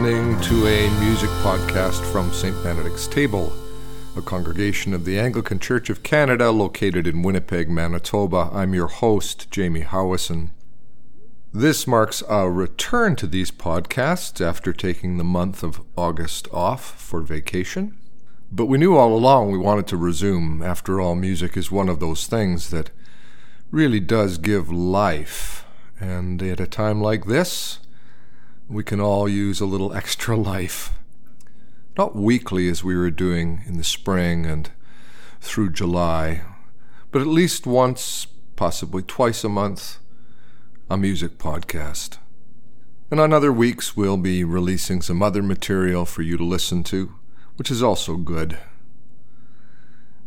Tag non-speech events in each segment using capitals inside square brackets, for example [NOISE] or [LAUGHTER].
listening to a music podcast from St. Benedict's Table, a congregation of the Anglican Church of Canada located in Winnipeg, Manitoba. I'm your host, Jamie Howison. This marks a return to these podcasts after taking the month of August off for vacation. But we knew all along we wanted to resume. After all, music is one of those things that really does give life. And at a time like this, we can all use a little extra life. Not weekly as we were doing in the spring and through July, but at least once, possibly twice a month a music podcast. And on other weeks, we'll be releasing some other material for you to listen to, which is also good.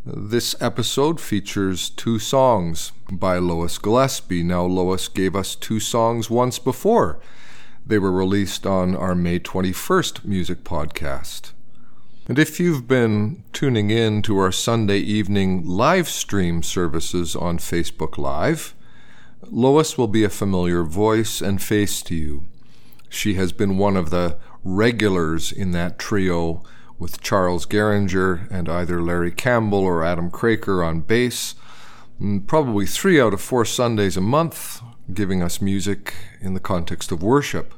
This episode features two songs by Lois Gillespie. Now, Lois gave us two songs once before. They were released on our May 21st music podcast. And if you've been tuning in to our Sunday evening live stream services on Facebook Live, Lois will be a familiar voice and face to you. She has been one of the regulars in that trio with Charles Geringer and either Larry Campbell or Adam Craker on bass, mm, probably three out of four Sundays a month, giving us music in the context of worship.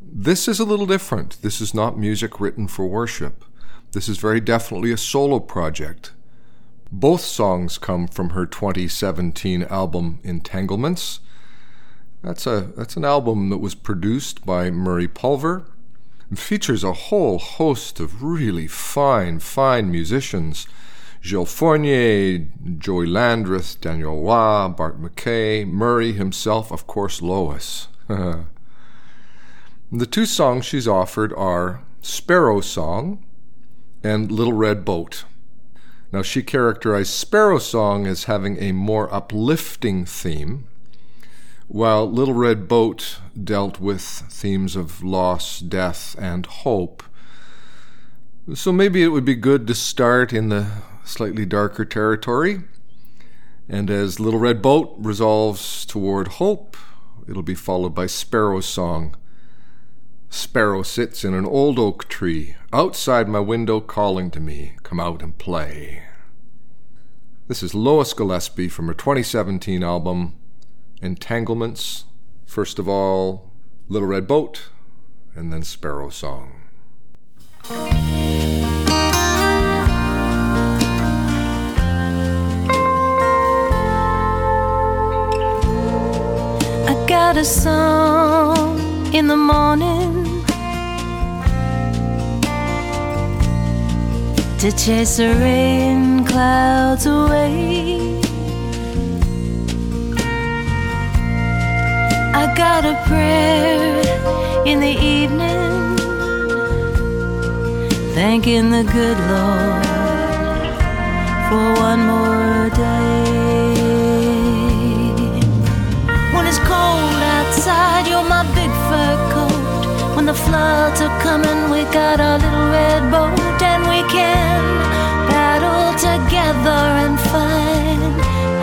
This is a little different. This is not music written for worship. This is very definitely a solo project. Both songs come from her 2017 album Entanglements. That's a that's an album that was produced by Murray Pulver. Features a whole host of really fine, fine musicians. Gilles Fournier, Joey Landreth, Daniel Roy, Bart McKay, Murray himself, of course, Lois. [LAUGHS] the two songs she's offered are Sparrow Song and Little Red Boat. Now, she characterized Sparrow Song as having a more uplifting theme, while Little Red Boat dealt with themes of loss, death, and hope. So maybe it would be good to start in the slightly darker territory. And as Little Red Boat resolves toward hope, it'll be followed by Sparrow Song. Sparrow sits in an old oak tree outside my window calling to me, Come out and play. This is Lois Gillespie from her 2017 album, Entanglements. First of all, Little Red Boat, and then Sparrow Song. A song in the morning to chase the rain clouds away. I got a prayer in the evening, thanking the good Lord for one more day. Floods are coming, we got our little red boat and we can battle together and find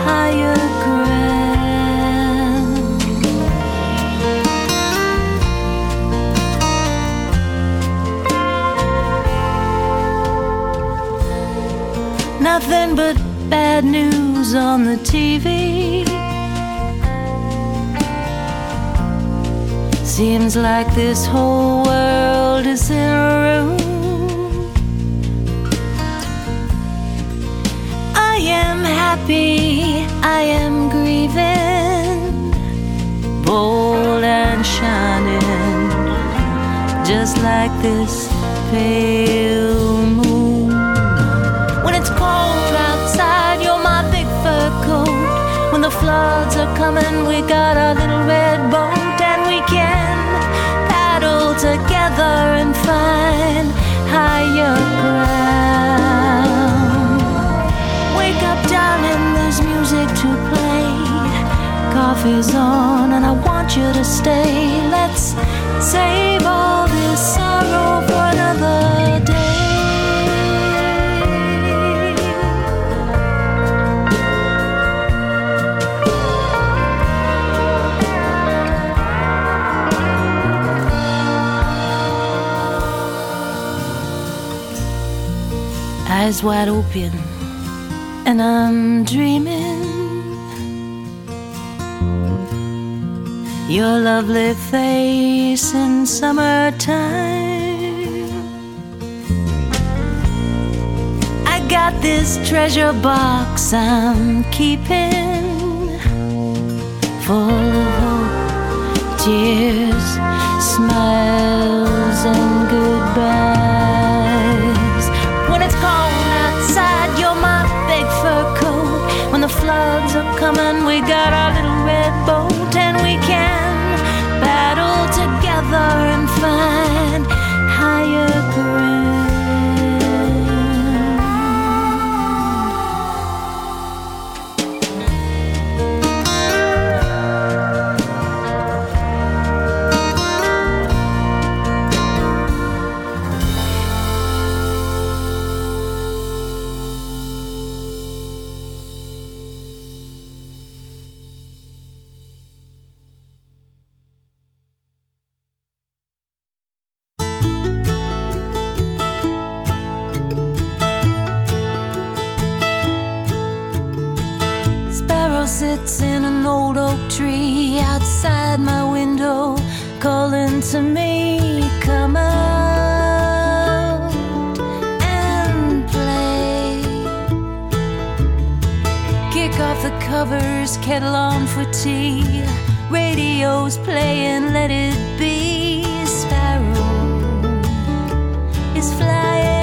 higher ground. Nothing but bad news on the TV. Seems like this whole world is in a room. I am happy, I am grieving, bold and shining, just like this pale moon. When it's cold outside, you're my big fur coat. When the floods are coming, we got our little red boat, coffee's on and I want you to stay. Let's save all this sorrow for another day. Eyes wide open, and I'm dreaming Your lovely face in summertime. I got this treasure box I'm keeping full of hope, tears, smiles, and goodbyes. When it's cold outside, you're my big fur coat. When the floods are coming, we got our little sits in an old oak tree outside my window, calling to me, Come out and play. Kick off the covers, kettle on for tea. Radio's playing, let it be. Sparrow is flying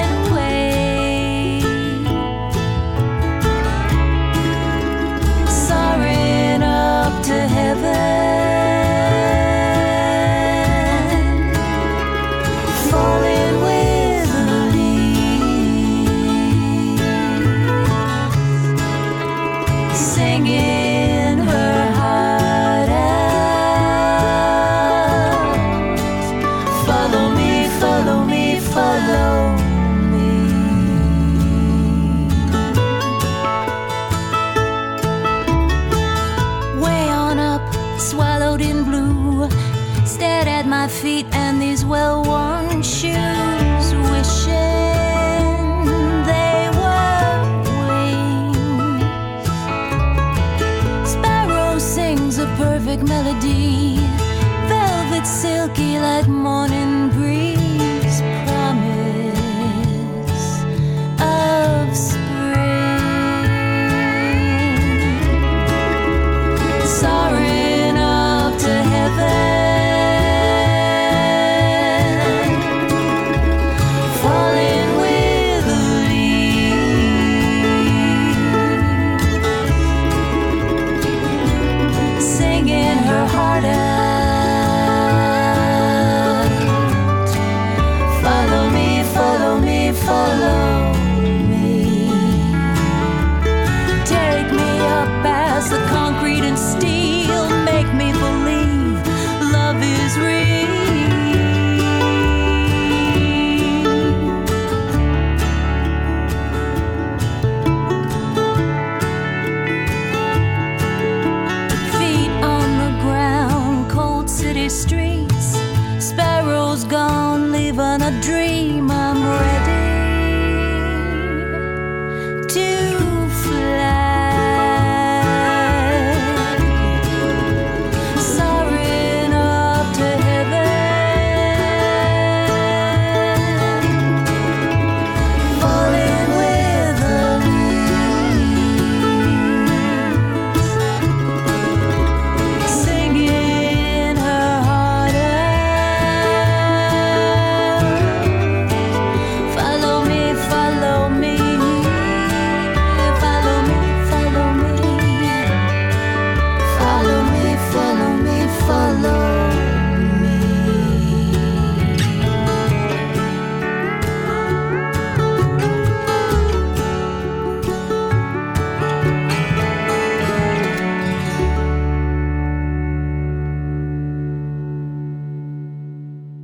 heaven, feet and these well worn shoes, wishing they were wings. Sparrow sings a perfect melody, velvet silky like morning breeze.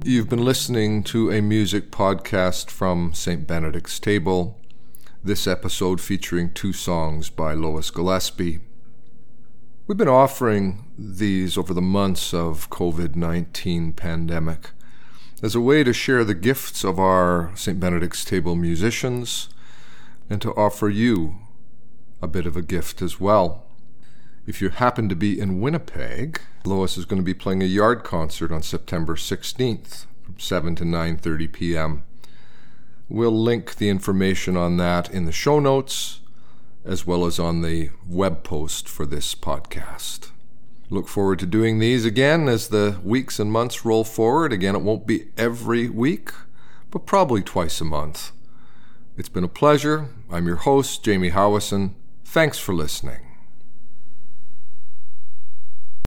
You've been listening to a music podcast from St. Benedict's Table. This episode featuring two songs by Lois Gillespie. We've been offering these over the months of COVID-19 pandemic as a way to share the gifts of our St. Benedict's Table musicians and to offer you a bit of a gift as well. If you happen to be in Winnipeg, Lois is going to be playing a yard concert on September 16th from 7 to 9:30 p.m. We'll link the information on that in the show notes as well as on the web post for this podcast. Look forward to doing these again as the weeks and months roll forward. Again, it won't be every week, but probably twice a month. It's been a pleasure. I'm your host, Jamie Howison. Thanks for listening.